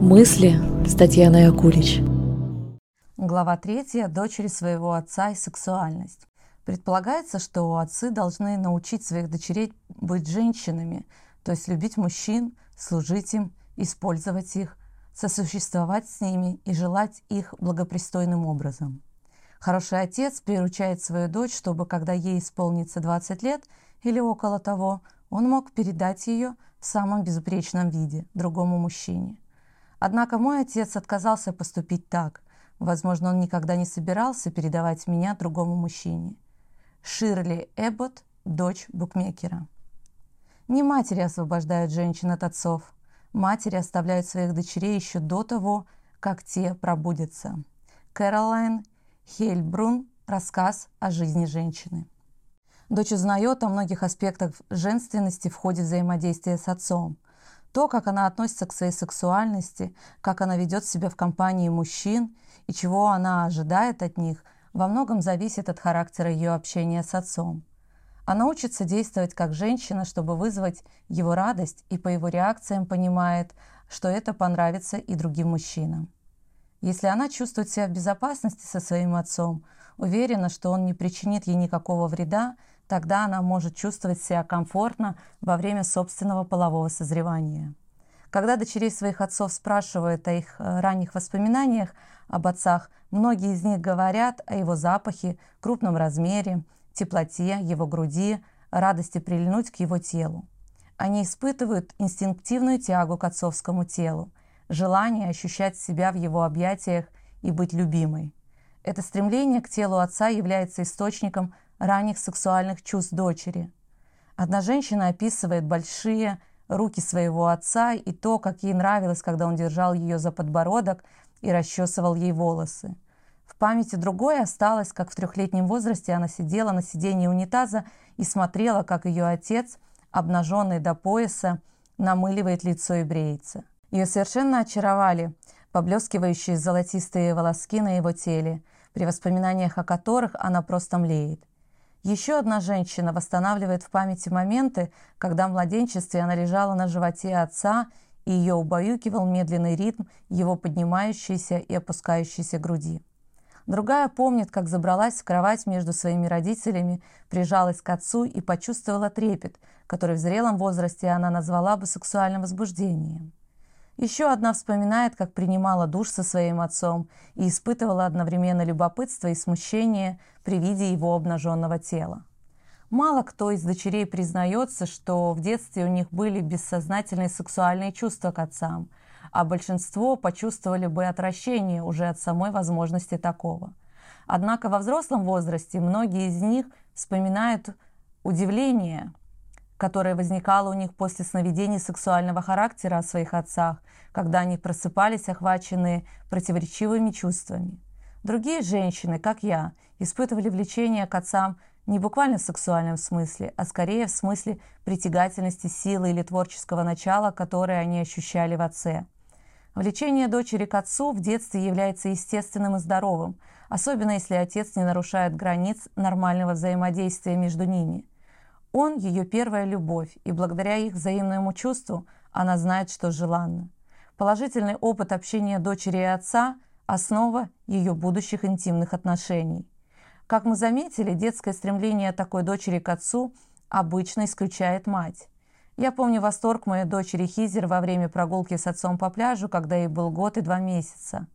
Мысли с Татьяной Акулич. Глава 3. Дочери своего отца и сексуальность. Предполагается, что отцы должны научить своих дочерей быть женщинами, то есть любить мужчин, служить им, использовать их, сосуществовать с ними и желать их благопристойным образом. Хороший отец приручает свою дочь, чтобы, когда ей исполнится 20 лет или около того, он мог передать ее в самом безупречном виде другому мужчине – Однако мой отец отказался поступить так. Возможно, он никогда не собирался передавать меня другому мужчине. Ширли Эббот, дочь букмекера. Не матери освобождают женщин от отцов. Матери оставляют своих дочерей еще до того, как те пробудятся. Кэролайн Хельбрун. Рассказ о жизни женщины. Дочь узнает о многих аспектах женственности в ходе взаимодействия с отцом – то, как она относится к своей сексуальности, как она ведет себя в компании мужчин и чего она ожидает от них, во многом зависит от характера ее общения с отцом. Она учится действовать как женщина, чтобы вызвать его радость, и по его реакциям понимает, что это понравится и другим мужчинам. Если она чувствует себя в безопасности со своим отцом, уверена, что он не причинит ей никакого вреда, Тогда она может чувствовать себя комфортно во время собственного полового созревания. Когда дочерей своих отцов спрашивают о их э, ранних воспоминаниях об отцах, многие из них говорят о его запахе, крупном размере, теплоте, его груди, радости прильнуть к его телу. Они испытывают инстинктивную тягу к отцовскому телу, желание ощущать себя в его объятиях и быть любимой. Это стремление к телу отца является источником ранних сексуальных чувств дочери. Одна женщина описывает большие руки своего отца и то, как ей нравилось, когда он держал ее за подбородок и расчесывал ей волосы. В памяти другой осталось, как в трехлетнем возрасте она сидела на сиденье унитаза и смотрела, как ее отец, обнаженный до пояса, намыливает лицо и бреется. Ее совершенно очаровали поблескивающие золотистые волоски на его теле, при воспоминаниях о которых она просто млеет. Еще одна женщина восстанавливает в памяти моменты, когда в младенчестве она лежала на животе отца, и ее убаюкивал медленный ритм его поднимающейся и опускающейся груди. Другая помнит, как забралась в кровать между своими родителями, прижалась к отцу и почувствовала трепет, который в зрелом возрасте она назвала бы сексуальным возбуждением. Еще одна вспоминает, как принимала душ со своим отцом и испытывала одновременно любопытство и смущение при виде его обнаженного тела. Мало кто из дочерей признается, что в детстве у них были бессознательные сексуальные чувства к отцам, а большинство почувствовали бы отвращение уже от самой возможности такого. Однако во взрослом возрасте многие из них вспоминают удивление – которое возникало у них после сновидений сексуального характера о своих отцах, когда они просыпались, охваченные противоречивыми чувствами. Другие женщины, как я, испытывали влечение к отцам не буквально в сексуальном смысле, а скорее в смысле притягательности силы или творческого начала, которое они ощущали в отце. Влечение дочери к отцу в детстве является естественным и здоровым, особенно если отец не нарушает границ нормального взаимодействия между ними – он – ее первая любовь, и благодаря их взаимному чувству она знает, что желанно. Положительный опыт общения дочери и отца – основа ее будущих интимных отношений. Как мы заметили, детское стремление такой дочери к отцу обычно исключает мать. Я помню восторг моей дочери Хизер во время прогулки с отцом по пляжу, когда ей был год и два месяца.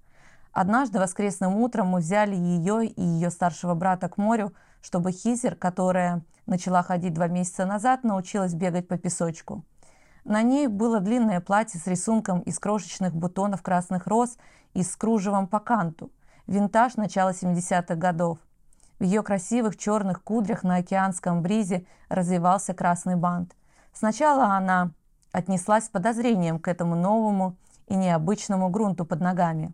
Однажды воскресным утром мы взяли ее и ее старшего брата к морю, чтобы Хизер, которая начала ходить два месяца назад, научилась бегать по песочку. На ней было длинное платье с рисунком из крошечных бутонов красных роз и с кружевом по канту. Винтаж начала 70-х годов. В ее красивых черных кудрях на океанском бризе развивался красный бант. Сначала она отнеслась с подозрением к этому новому и необычному грунту под ногами.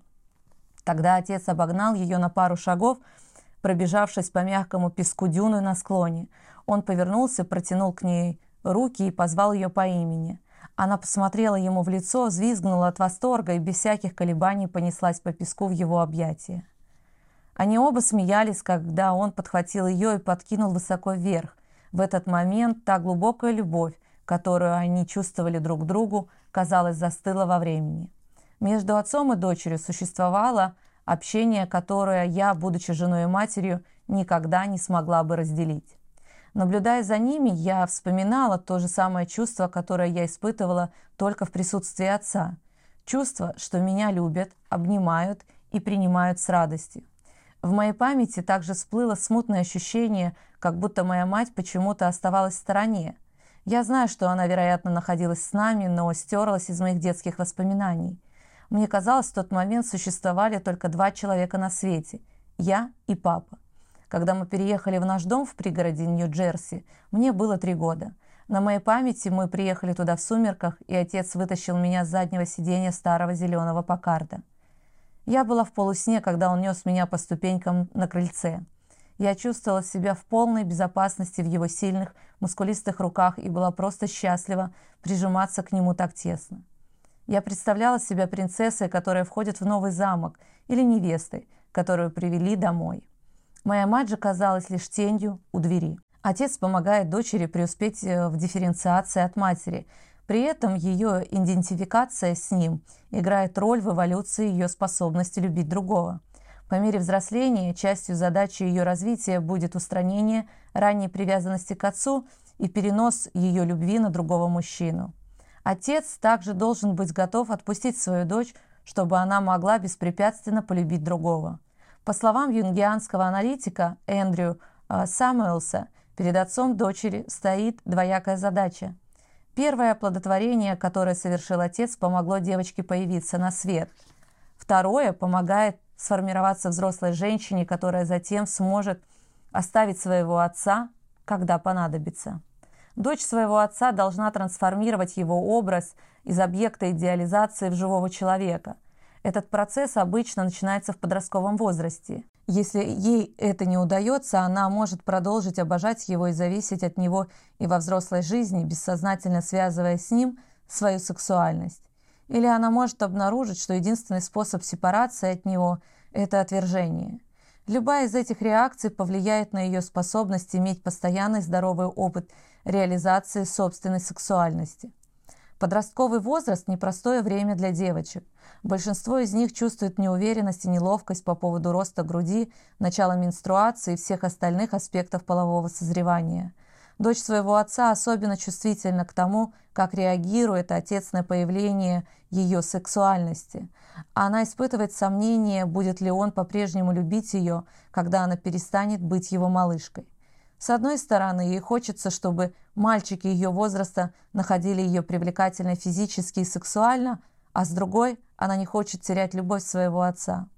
Тогда отец обогнал ее на пару шагов, пробежавшись по мягкому песку дюны на склоне. Он повернулся, протянул к ней руки и позвал ее по имени. Она посмотрела ему в лицо, взвизгнула от восторга и без всяких колебаний понеслась по песку в его объятия. Они оба смеялись, когда он подхватил ее и подкинул высоко вверх. В этот момент та глубокая любовь, которую они чувствовали друг к другу, казалось, застыла во времени. Между отцом и дочерью существовало общение, которое я, будучи женой и матерью, никогда не смогла бы разделить. Наблюдая за ними, я вспоминала то же самое чувство, которое я испытывала только в присутствии отца. Чувство, что меня любят, обнимают и принимают с радостью. В моей памяти также всплыло смутное ощущение, как будто моя мать почему-то оставалась в стороне. Я знаю, что она, вероятно, находилась с нами, но стерлась из моих детских воспоминаний. Мне казалось, в тот момент существовали только два человека на свете – я и папа. Когда мы переехали в наш дом в пригороде Нью-Джерси, мне было три года. На моей памяти мы приехали туда в сумерках, и отец вытащил меня с заднего сиденья старого зеленого Покарда. Я была в полусне, когда он нес меня по ступенькам на крыльце. Я чувствовала себя в полной безопасности в его сильных, мускулистых руках и была просто счастлива прижиматься к нему так тесно. Я представляла себя принцессой, которая входит в новый замок, или невестой, которую привели домой. Моя мать же казалась лишь тенью у двери. Отец помогает дочери преуспеть э, в дифференциации от матери – при этом ее идентификация с ним играет роль в эволюции ее способности любить другого. По мере взросления частью задачи ее развития будет устранение ранней привязанности к отцу и перенос ее любви на другого мужчину. Отец также должен быть готов отпустить свою дочь, чтобы она могла беспрепятственно полюбить другого. По словам юнгианского аналитика Эндрю э, Самуэлса, перед отцом дочери стоит двоякая задача – Первое оплодотворение, которое совершил отец, помогло девочке появиться на свет. Второе помогает сформироваться взрослой женщине, которая затем сможет оставить своего отца, когда понадобится. Дочь своего отца должна трансформировать его образ из объекта идеализации в живого человека. Этот процесс обычно начинается в подростковом возрасте. Если ей это не удается, она может продолжить обожать его и зависеть от него и во взрослой жизни, бессознательно связывая с ним свою сексуальность. Или она может обнаружить, что единственный способ сепарации от него – это отвержение. Любая из этих реакций повлияет на ее способность иметь постоянный здоровый опыт реализации собственной сексуальности. Подростковый возраст – непростое время для девочек. Большинство из них чувствуют неуверенность и неловкость по поводу роста груди, начала менструации и всех остальных аспектов полового созревания. Дочь своего отца особенно чувствительна к тому, как реагирует отец на появление ее сексуальности. Она испытывает сомнение, будет ли он по-прежнему любить ее, когда она перестанет быть его малышкой. С одной стороны, ей хочется, чтобы мальчики ее возраста находили ее привлекательной физически и сексуально, а с другой, она не хочет терять любовь своего отца.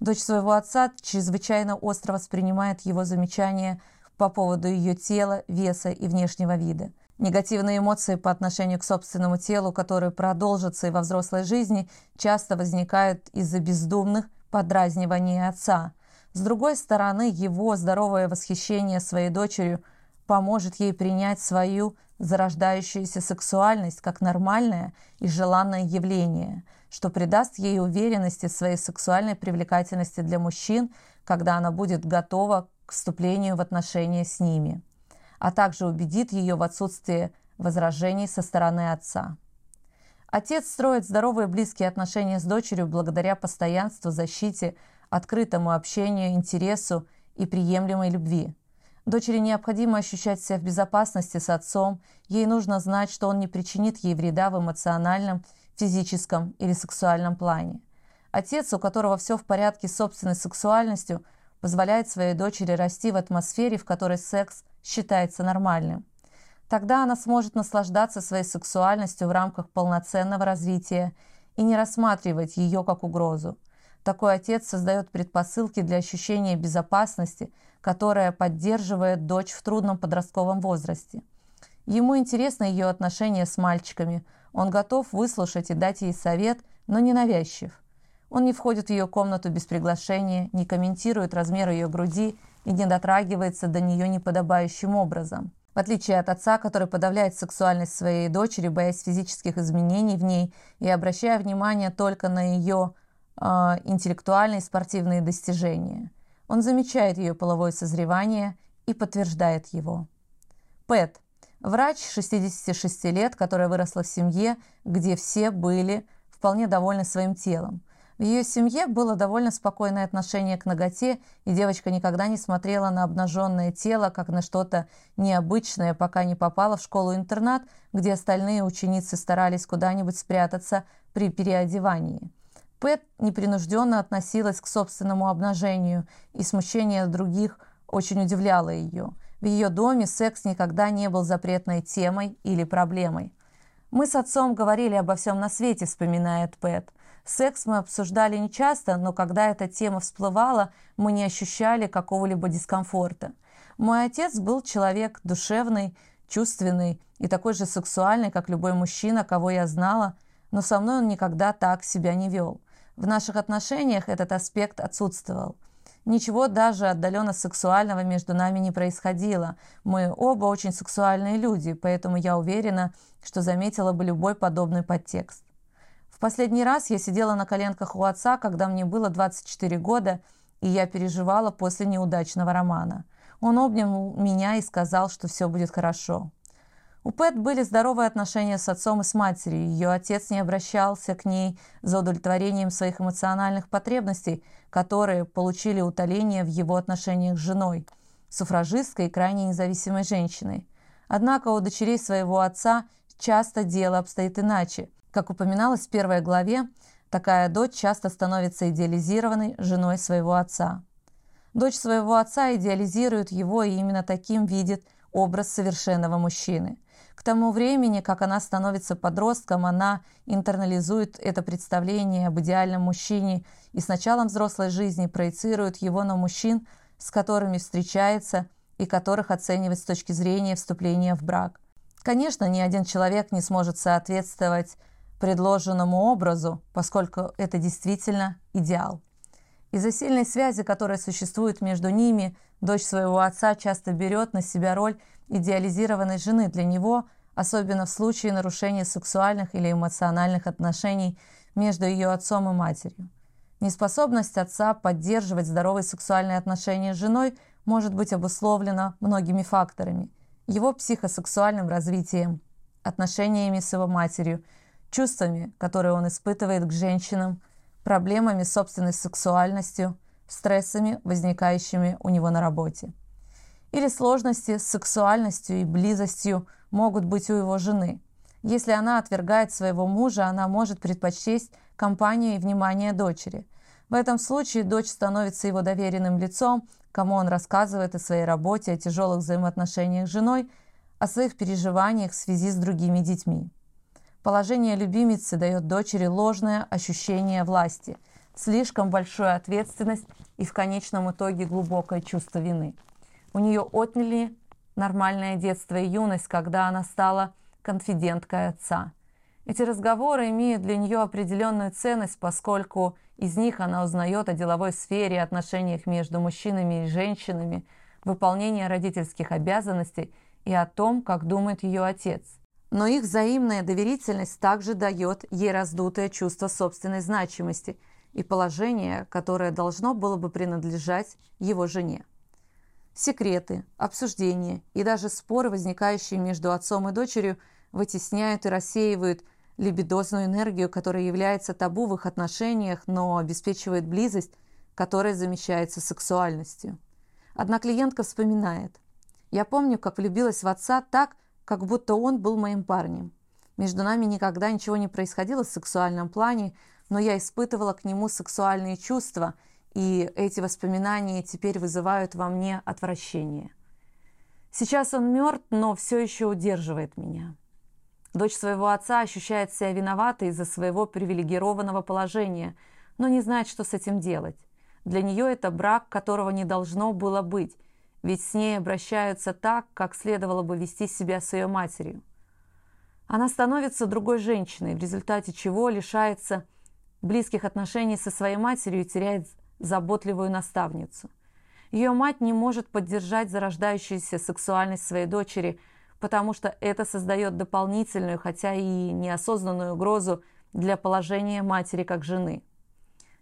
Дочь своего отца чрезвычайно остро воспринимает его замечания по поводу ее тела, веса и внешнего вида. Негативные эмоции по отношению к собственному телу, которые продолжатся и во взрослой жизни, часто возникают из-за бездумных подразниваний отца – с другой стороны, его здоровое восхищение своей дочерью поможет ей принять свою зарождающуюся сексуальность как нормальное и желанное явление, что придаст ей уверенности в своей сексуальной привлекательности для мужчин, когда она будет готова к вступлению в отношения с ними, а также убедит ее в отсутствии возражений со стороны отца. Отец строит здоровые близкие отношения с дочерью благодаря постоянству, защите, открытому общению, интересу и приемлемой любви. Дочери необходимо ощущать себя в безопасности с отцом, ей нужно знать, что он не причинит ей вреда в эмоциональном, физическом или сексуальном плане. Отец, у которого все в порядке с собственной сексуальностью, позволяет своей дочери расти в атмосфере, в которой секс считается нормальным. Тогда она сможет наслаждаться своей сексуальностью в рамках полноценного развития и не рассматривать ее как угрозу. Такой отец создает предпосылки для ощущения безопасности, которая поддерживает дочь в трудном подростковом возрасте. Ему интересно ее отношения с мальчиками. Он готов выслушать и дать ей совет, но не навязчив. Он не входит в ее комнату без приглашения, не комментирует размер ее груди и не дотрагивается до нее неподобающим образом. В отличие от отца, который подавляет сексуальность своей дочери, боясь физических изменений в ней и обращая внимание только на ее интеллектуальные и спортивные достижения. Он замечает ее половое созревание и подтверждает его. Пэт – врач 66 лет, которая выросла в семье, где все были вполне довольной своим телом. В ее семье было довольно спокойное отношение к ноготе, и девочка никогда не смотрела на обнаженное тело, как на что-то необычное, пока не попала в школу-интернат, где остальные ученицы старались куда-нибудь спрятаться при переодевании. Пэт непринужденно относилась к собственному обнажению, и смущение других очень удивляло ее. В ее доме секс никогда не был запретной темой или проблемой. «Мы с отцом говорили обо всем на свете», — вспоминает Пэт. Секс мы обсуждали нечасто, но когда эта тема всплывала, мы не ощущали какого-либо дискомфорта. Мой отец был человек душевный, чувственный и такой же сексуальный, как любой мужчина, кого я знала, но со мной он никогда так себя не вел. В наших отношениях этот аспект отсутствовал. Ничего даже отдаленно сексуального между нами не происходило. Мы оба очень сексуальные люди, поэтому я уверена, что заметила бы любой подобный подтекст. В последний раз я сидела на коленках у отца, когда мне было 24 года, и я переживала после неудачного романа. Он обнял меня и сказал, что все будет хорошо. У Пэт были здоровые отношения с отцом и с матерью. Ее отец не обращался к ней за удовлетворением своих эмоциональных потребностей, которые получили утоление в его отношениях с женой, суфражисткой и крайне независимой женщиной. Однако у дочерей своего отца часто дело обстоит иначе. Как упоминалось в первой главе, такая дочь часто становится идеализированной женой своего отца. Дочь своего отца идеализирует его и именно таким видит образ совершенного мужчины. К тому времени, как она становится подростком, она интернализует это представление об идеальном мужчине и с началом взрослой жизни проецирует его на мужчин, с которыми встречается и которых оценивает с точки зрения вступления в брак. Конечно, ни один человек не сможет соответствовать предложенному образу, поскольку это действительно идеал. Из-за сильной связи, которая существует между ними, дочь своего отца часто берет на себя роль идеализированной жены для него, особенно в случае нарушения сексуальных или эмоциональных отношений между ее отцом и матерью. Неспособность отца поддерживать здоровые сексуальные отношения с женой может быть обусловлена многими факторами. Его психосексуальным развитием, отношениями с его матерью – чувствами, которые он испытывает к женщинам, проблемами с собственной сексуальностью, стрессами, возникающими у него на работе. Или сложности с сексуальностью и близостью могут быть у его жены. Если она отвергает своего мужа, она может предпочесть компанию и внимание дочери. В этом случае дочь становится его доверенным лицом, кому он рассказывает о своей работе, о тяжелых взаимоотношениях с женой, о своих переживаниях в связи с другими детьми. Положение любимицы дает дочери ложное ощущение власти, слишком большую ответственность и в конечном итоге глубокое чувство вины. У нее отняли нормальное детство и юность, когда она стала конфиденткой отца. Эти разговоры имеют для нее определенную ценность, поскольку из них она узнает о деловой сфере, отношениях между мужчинами и женщинами, выполнении родительских обязанностей и о том, как думает ее отец – но их взаимная доверительность также дает ей раздутое чувство собственной значимости и положения, которое должно было бы принадлежать его жене. Секреты, обсуждения и даже споры, возникающие между отцом и дочерью, вытесняют и рассеивают либидозную энергию, которая является табу в их отношениях, но обеспечивает близость, которая замещается сексуальностью. Одна клиентка вспоминает. «Я помню, как влюбилась в отца так, как будто он был моим парнем. Между нами никогда ничего не происходило в сексуальном плане, но я испытывала к нему сексуальные чувства, и эти воспоминания теперь вызывают во мне отвращение. Сейчас он мертв, но все еще удерживает меня. Дочь своего отца ощущает себя виноватой из-за своего привилегированного положения, но не знает, что с этим делать. Для нее это брак, которого не должно было быть, ведь с ней обращаются так, как следовало бы вести себя с ее матерью. Она становится другой женщиной, в результате чего лишается близких отношений со своей матерью и теряет заботливую наставницу. Ее мать не может поддержать зарождающуюся сексуальность своей дочери, потому что это создает дополнительную, хотя и неосознанную угрозу для положения матери как жены.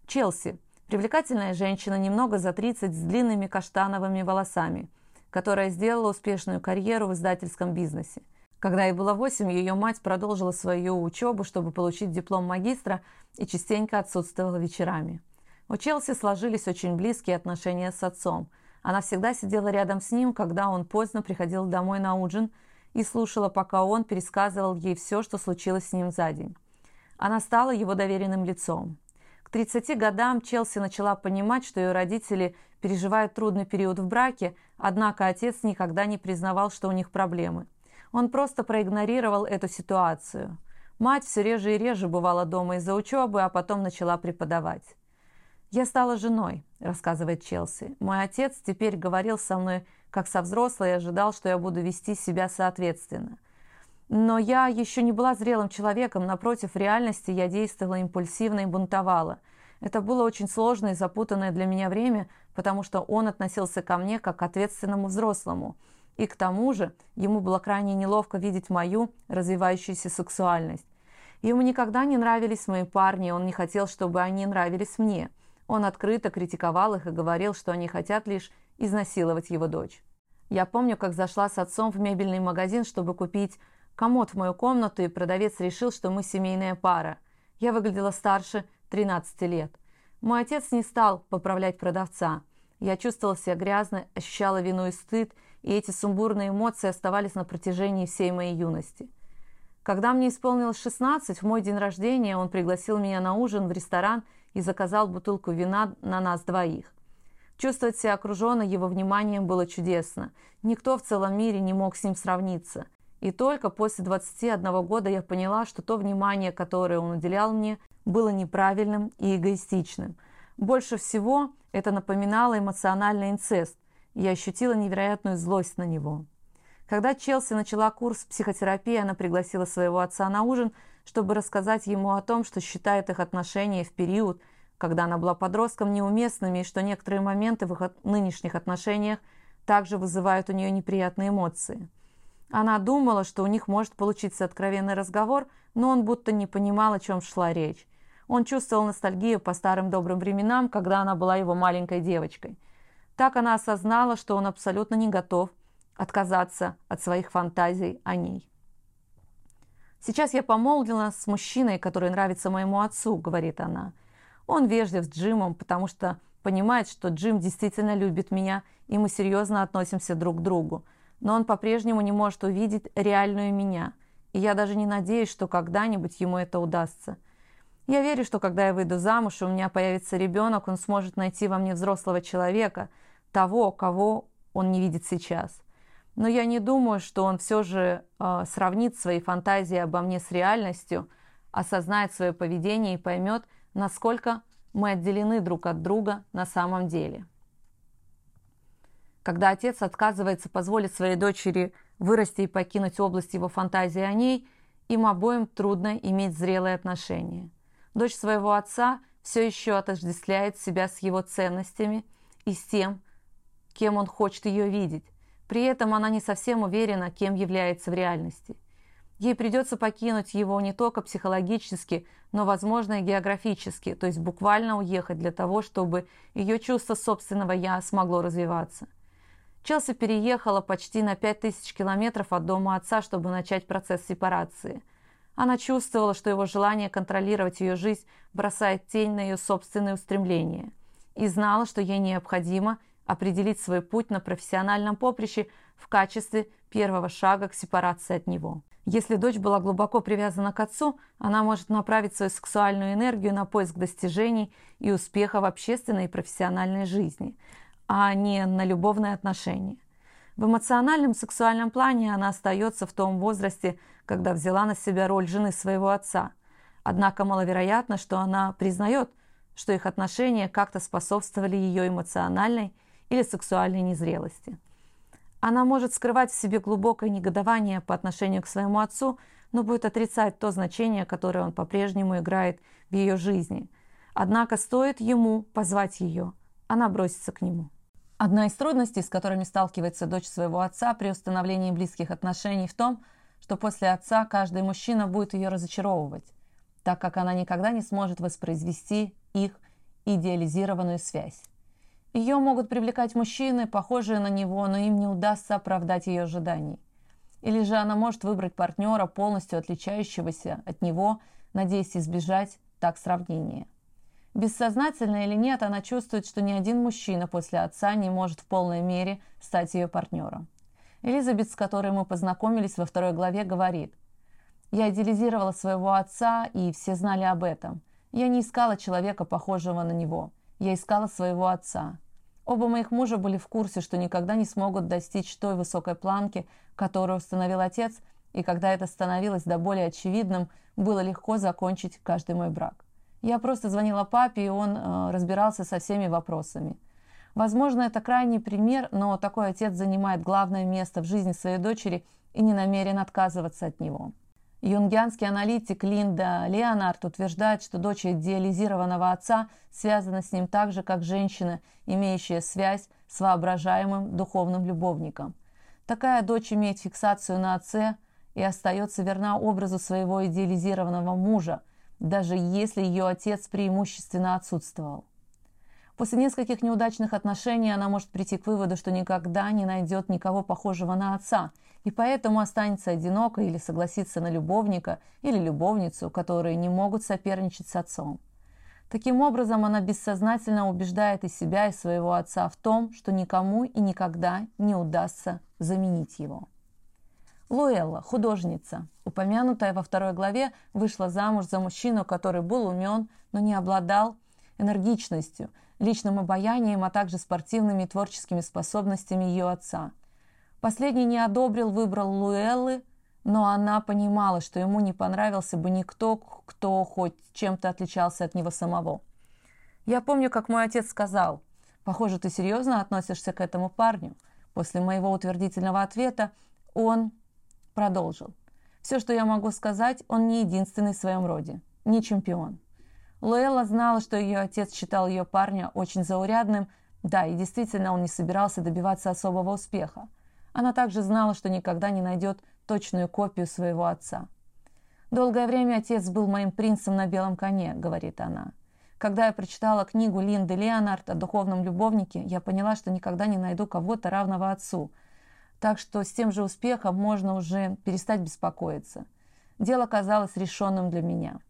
Челси Привлекательная женщина, немного за 30, с длинными каштановыми волосами, которая сделала успешную карьеру в издательском бизнесе. Когда ей было восемь, ее мать продолжила свою учебу, чтобы получить диплом магистра и частенько отсутствовала вечерами. У Челси сложились очень близкие отношения с отцом. Она всегда сидела рядом с ним, когда он поздно приходил домой на ужин и слушала, пока он пересказывал ей все, что случилось с ним за день. Она стала его доверенным лицом. К 30 годам Челси начала понимать, что ее родители переживают трудный период в браке, однако отец никогда не признавал, что у них проблемы. Он просто проигнорировал эту ситуацию. Мать все реже и реже бывала дома из-за учебы, а потом начала преподавать. «Я стала женой», – рассказывает Челси. «Мой отец теперь говорил со мной, как со взрослой, и ожидал, что я буду вести себя соответственно. Но я еще не была зрелым человеком, напротив, реальности я действовала импульсивно и бунтовала. Это было очень сложное и запутанное для меня время, потому что он относился ко мне как к ответственному взрослому – и к тому же ему было крайне неловко видеть мою развивающуюся сексуальность. Ему никогда не нравились мои парни, он не хотел, чтобы они нравились мне. Он открыто критиковал их и говорил, что они хотят лишь изнасиловать его дочь. Я помню, как зашла с отцом в мебельный магазин, чтобы купить комод в мою комнату, и продавец решил, что мы семейная пара. Я выглядела старше 13 лет. Мой отец не стал поправлять продавца. Я чувствовала себя грязно, ощущала вину и стыд, и эти сумбурные эмоции оставались на протяжении всей моей юности. Когда мне исполнилось 16, в мой день рождения он пригласил меня на ужин в ресторан и заказал бутылку вина на нас двоих. Чувствовать себя окруженной его вниманием было чудесно. Никто в целом мире не мог с ним сравниться. И только после 21 года я поняла, что то внимание, которое он уделял мне, было неправильным и эгоистичным. Больше всего это напоминало эмоциональный инцест, я ощутила невероятную злость на него. Когда Челси начала курс психотерапии, она пригласила своего отца на ужин, чтобы рассказать ему о том, что считает их отношения в период, когда она была подростком, неуместными, и что некоторые моменты в их нынешних отношениях также вызывают у нее неприятные эмоции. Она думала, что у них может получиться откровенный разговор, но он будто не понимал, о чем шла речь. Он чувствовал ностальгию по старым добрым временам, когда она была его маленькой девочкой – так она осознала, что он абсолютно не готов отказаться от своих фантазий о ней. «Сейчас я помолвлена с мужчиной, который нравится моему отцу», — говорит она. «Он вежлив с Джимом, потому что понимает, что Джим действительно любит меня, и мы серьезно относимся друг к другу. Но он по-прежнему не может увидеть реальную меня, и я даже не надеюсь, что когда-нибудь ему это удастся. Я верю, что когда я выйду замуж, у меня появится ребенок, он сможет найти во мне взрослого человека, того, кого он не видит сейчас. Но я не думаю, что он все же э, сравнит свои фантазии обо мне с реальностью, осознает свое поведение и поймет, насколько мы отделены друг от друга на самом деле. Когда отец отказывается позволить своей дочери вырасти и покинуть область его фантазии о ней, им обоим трудно иметь зрелые отношения. Дочь своего отца все еще отождествляет себя с его ценностями и с тем, кем он хочет ее видеть. При этом она не совсем уверена, кем является в реальности. Ей придется покинуть его не только психологически, но, возможно, и географически, то есть буквально уехать для того, чтобы ее чувство собственного «я» смогло развиваться. Челси переехала почти на 5000 километров от дома отца, чтобы начать процесс сепарации – она чувствовала, что его желание контролировать ее жизнь бросает тень на ее собственные устремления. И знала, что ей необходимо определить свой путь на профессиональном поприще в качестве первого шага к сепарации от него. Если дочь была глубоко привязана к отцу, она может направить свою сексуальную энергию на поиск достижений и успеха в общественной и профессиональной жизни, а не на любовные отношения. В эмоциональном сексуальном плане она остается в том возрасте, когда взяла на себя роль жены своего отца. Однако маловероятно, что она признает, что их отношения как-то способствовали ее эмоциональной или сексуальной незрелости. Она может скрывать в себе глубокое негодование по отношению к своему отцу, но будет отрицать то значение, которое он по-прежнему играет в ее жизни. Однако стоит ему позвать ее, она бросится к нему. Одна из трудностей, с которыми сталкивается дочь своего отца при установлении близких отношений в том, что после отца каждый мужчина будет ее разочаровывать, так как она никогда не сможет воспроизвести их идеализированную связь. Ее могут привлекать мужчины, похожие на него, но им не удастся оправдать ее ожиданий. Или же она может выбрать партнера, полностью отличающегося от него, надеясь избежать так сравнения. Бессознательно или нет, она чувствует, что ни один мужчина после отца не может в полной мере стать ее партнером. Элизабет, с которой мы познакомились во второй главе, говорит, «Я идеализировала своего отца, и все знали об этом. Я не искала человека, похожего на него. Я искала своего отца. Оба моих мужа были в курсе, что никогда не смогут достичь той высокой планки, которую установил отец, и когда это становилось до более очевидным, было легко закончить каждый мой брак. Я просто звонила папе, и он э, разбирался со всеми вопросами. Возможно, это крайний пример, но такой отец занимает главное место в жизни своей дочери и не намерен отказываться от него. Юнгианский аналитик Линда Леонард утверждает, что дочь идеализированного отца связана с ним так же, как женщина, имеющая связь с воображаемым духовным любовником. Такая дочь имеет фиксацию на отце и остается верна образу своего идеализированного мужа, даже если ее отец преимущественно отсутствовал. После нескольких неудачных отношений она может прийти к выводу, что никогда не найдет никого похожего на отца, и поэтому останется одинокой или согласится на любовника или любовницу, которые не могут соперничать с отцом. Таким образом, она бессознательно убеждает и себя, и своего отца в том, что никому и никогда не удастся заменить его. Луэлла, художница, упомянутая во второй главе, вышла замуж за мужчину, который был умен, но не обладал энергичностью, личным обаянием, а также спортивными и творческими способностями ее отца. Последний не одобрил выбор Луэллы, но она понимала, что ему не понравился бы никто, кто хоть чем-то отличался от него самого. Я помню, как мой отец сказал, «Похоже, ты серьезно относишься к этому парню?» После моего утвердительного ответа он продолжил. «Все, что я могу сказать, он не единственный в своем роде, не чемпион. Луэлла знала, что ее отец считал ее парня очень заурядным, да, и действительно он не собирался добиваться особого успеха. Она также знала, что никогда не найдет точную копию своего отца. «Долгое время отец был моим принцем на белом коне», — говорит она. Когда я прочитала книгу Линды Леонард о духовном любовнике, я поняла, что никогда не найду кого-то равного отцу. Так что с тем же успехом можно уже перестать беспокоиться. Дело казалось решенным для меня.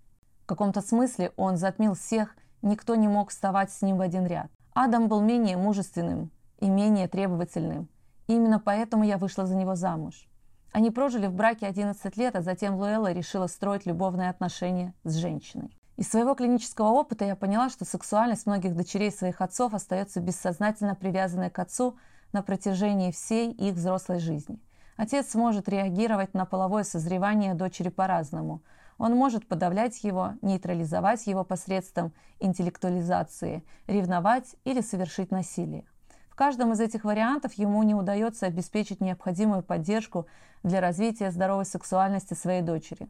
В каком-то смысле он затмил всех, никто не мог вставать с ним в один ряд. Адам был менее мужественным и менее требовательным. И именно поэтому я вышла за него замуж. Они прожили в браке 11 лет, а затем Луэлла решила строить любовные отношения с женщиной. Из своего клинического опыта я поняла, что сексуальность многих дочерей своих отцов остается бессознательно привязанной к отцу на протяжении всей их взрослой жизни. Отец может реагировать на половое созревание дочери по-разному – он может подавлять его, нейтрализовать его посредством интеллектуализации, ревновать или совершить насилие. В каждом из этих вариантов ему не удается обеспечить необходимую поддержку для развития здоровой сексуальности своей дочери.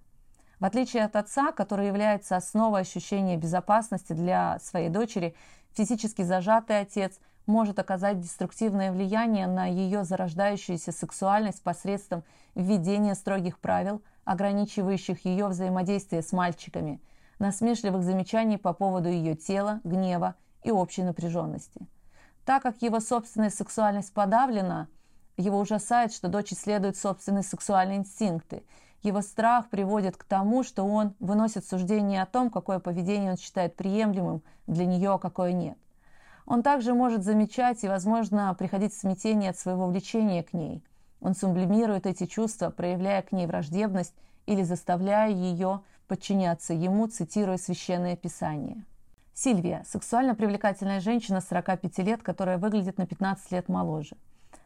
В отличие от отца, который является основой ощущения безопасности для своей дочери, физически зажатый отец может оказать деструктивное влияние на ее зарождающуюся сексуальность посредством введения строгих правил – ограничивающих ее взаимодействие с мальчиками, насмешливых замечаний по поводу ее тела, гнева и общей напряженности. Так как его собственная сексуальность подавлена, его ужасает, что дочь исследует собственные сексуальные инстинкты. Его страх приводит к тому, что он выносит суждение о том, какое поведение он считает приемлемым для нее, а какое нет. Он также может замечать и, возможно, приходить в смятение от своего влечения к ней – он сублимирует эти чувства, проявляя к ней враждебность или заставляя ее подчиняться ему, цитируя священное писание. Сильвия – сексуально привлекательная женщина 45 лет, которая выглядит на 15 лет моложе.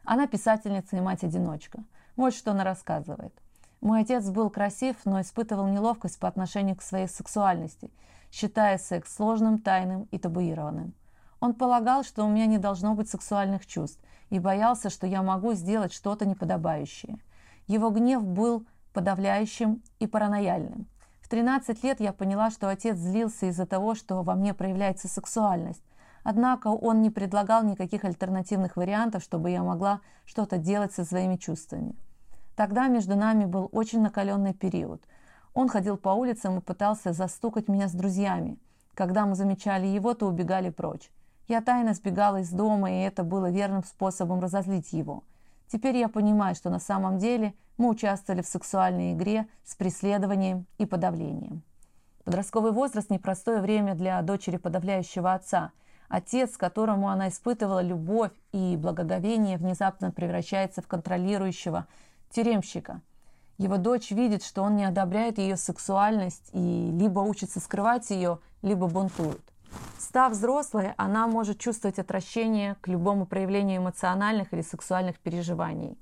Она писательница и мать-одиночка. Вот что она рассказывает. Мой отец был красив, но испытывал неловкость по отношению к своей сексуальности, считая секс сложным, тайным и табуированным. Он полагал, что у меня не должно быть сексуальных чувств, и боялся, что я могу сделать что-то неподобающее. Его гнев был подавляющим и паранояльным. В 13 лет я поняла, что отец злился из-за того, что во мне проявляется сексуальность. Однако он не предлагал никаких альтернативных вариантов, чтобы я могла что-то делать со своими чувствами. Тогда между нами был очень накаленный период. Он ходил по улицам и пытался застукать меня с друзьями. Когда мы замечали его, то убегали прочь. Я тайно сбегала из дома, и это было верным способом разозлить его. Теперь я понимаю, что на самом деле мы участвовали в сексуальной игре с преследованием и подавлением. Подростковый возраст – непростое время для дочери подавляющего отца. Отец, которому она испытывала любовь и благоговение, внезапно превращается в контролирующего тюремщика. Его дочь видит, что он не одобряет ее сексуальность и либо учится скрывать ее, либо бунтует. Став взрослой, она может чувствовать отвращение к любому проявлению эмоциональных или сексуальных переживаний,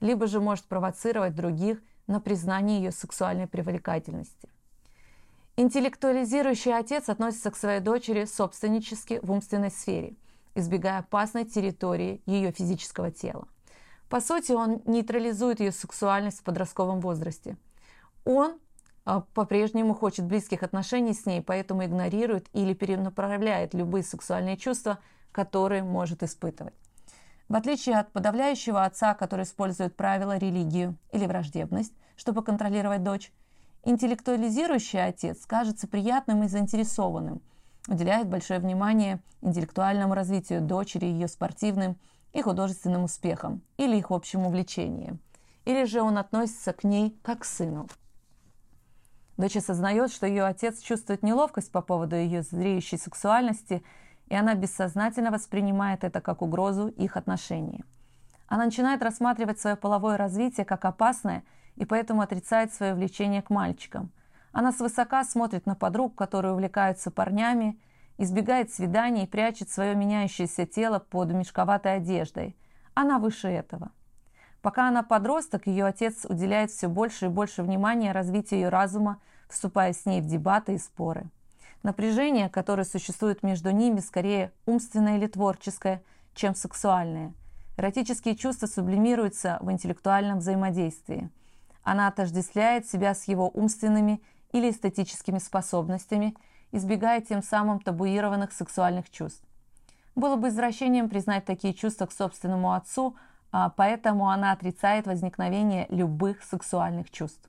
либо же может провоцировать других на признание ее сексуальной привлекательности. Интеллектуализирующий отец относится к своей дочери собственнически в умственной сфере, избегая опасной территории ее физического тела. По сути, он нейтрализует ее сексуальность в подростковом возрасте. Он по-прежнему хочет близких отношений с ней, поэтому игнорирует или перенаправляет любые сексуальные чувства, которые может испытывать. В отличие от подавляющего отца, который использует правила, религию или враждебность, чтобы контролировать дочь, интеллектуализирующий отец кажется приятным и заинтересованным, уделяет большое внимание интеллектуальному развитию дочери, ее спортивным и художественным успехам или их общим увлечениям. Или же он относится к ней как к сыну. Дочь осознает, что ее отец чувствует неловкость по поводу ее зреющей сексуальности, и она бессознательно воспринимает это как угрозу их отношений. Она начинает рассматривать свое половое развитие как опасное и поэтому отрицает свое влечение к мальчикам. Она свысока смотрит на подруг, которые увлекаются парнями, избегает свиданий и прячет свое меняющееся тело под мешковатой одеждой. Она выше этого. Пока она подросток, ее отец уделяет все больше и больше внимания развитию ее разума, вступая с ней в дебаты и споры. Напряжение, которое существует между ними, скорее умственное или творческое, чем сексуальное. Эротические чувства сублимируются в интеллектуальном взаимодействии. Она отождествляет себя с его умственными или эстетическими способностями, избегая тем самым табуированных сексуальных чувств. Было бы извращением признать такие чувства к собственному отцу, поэтому она отрицает возникновение любых сексуальных чувств.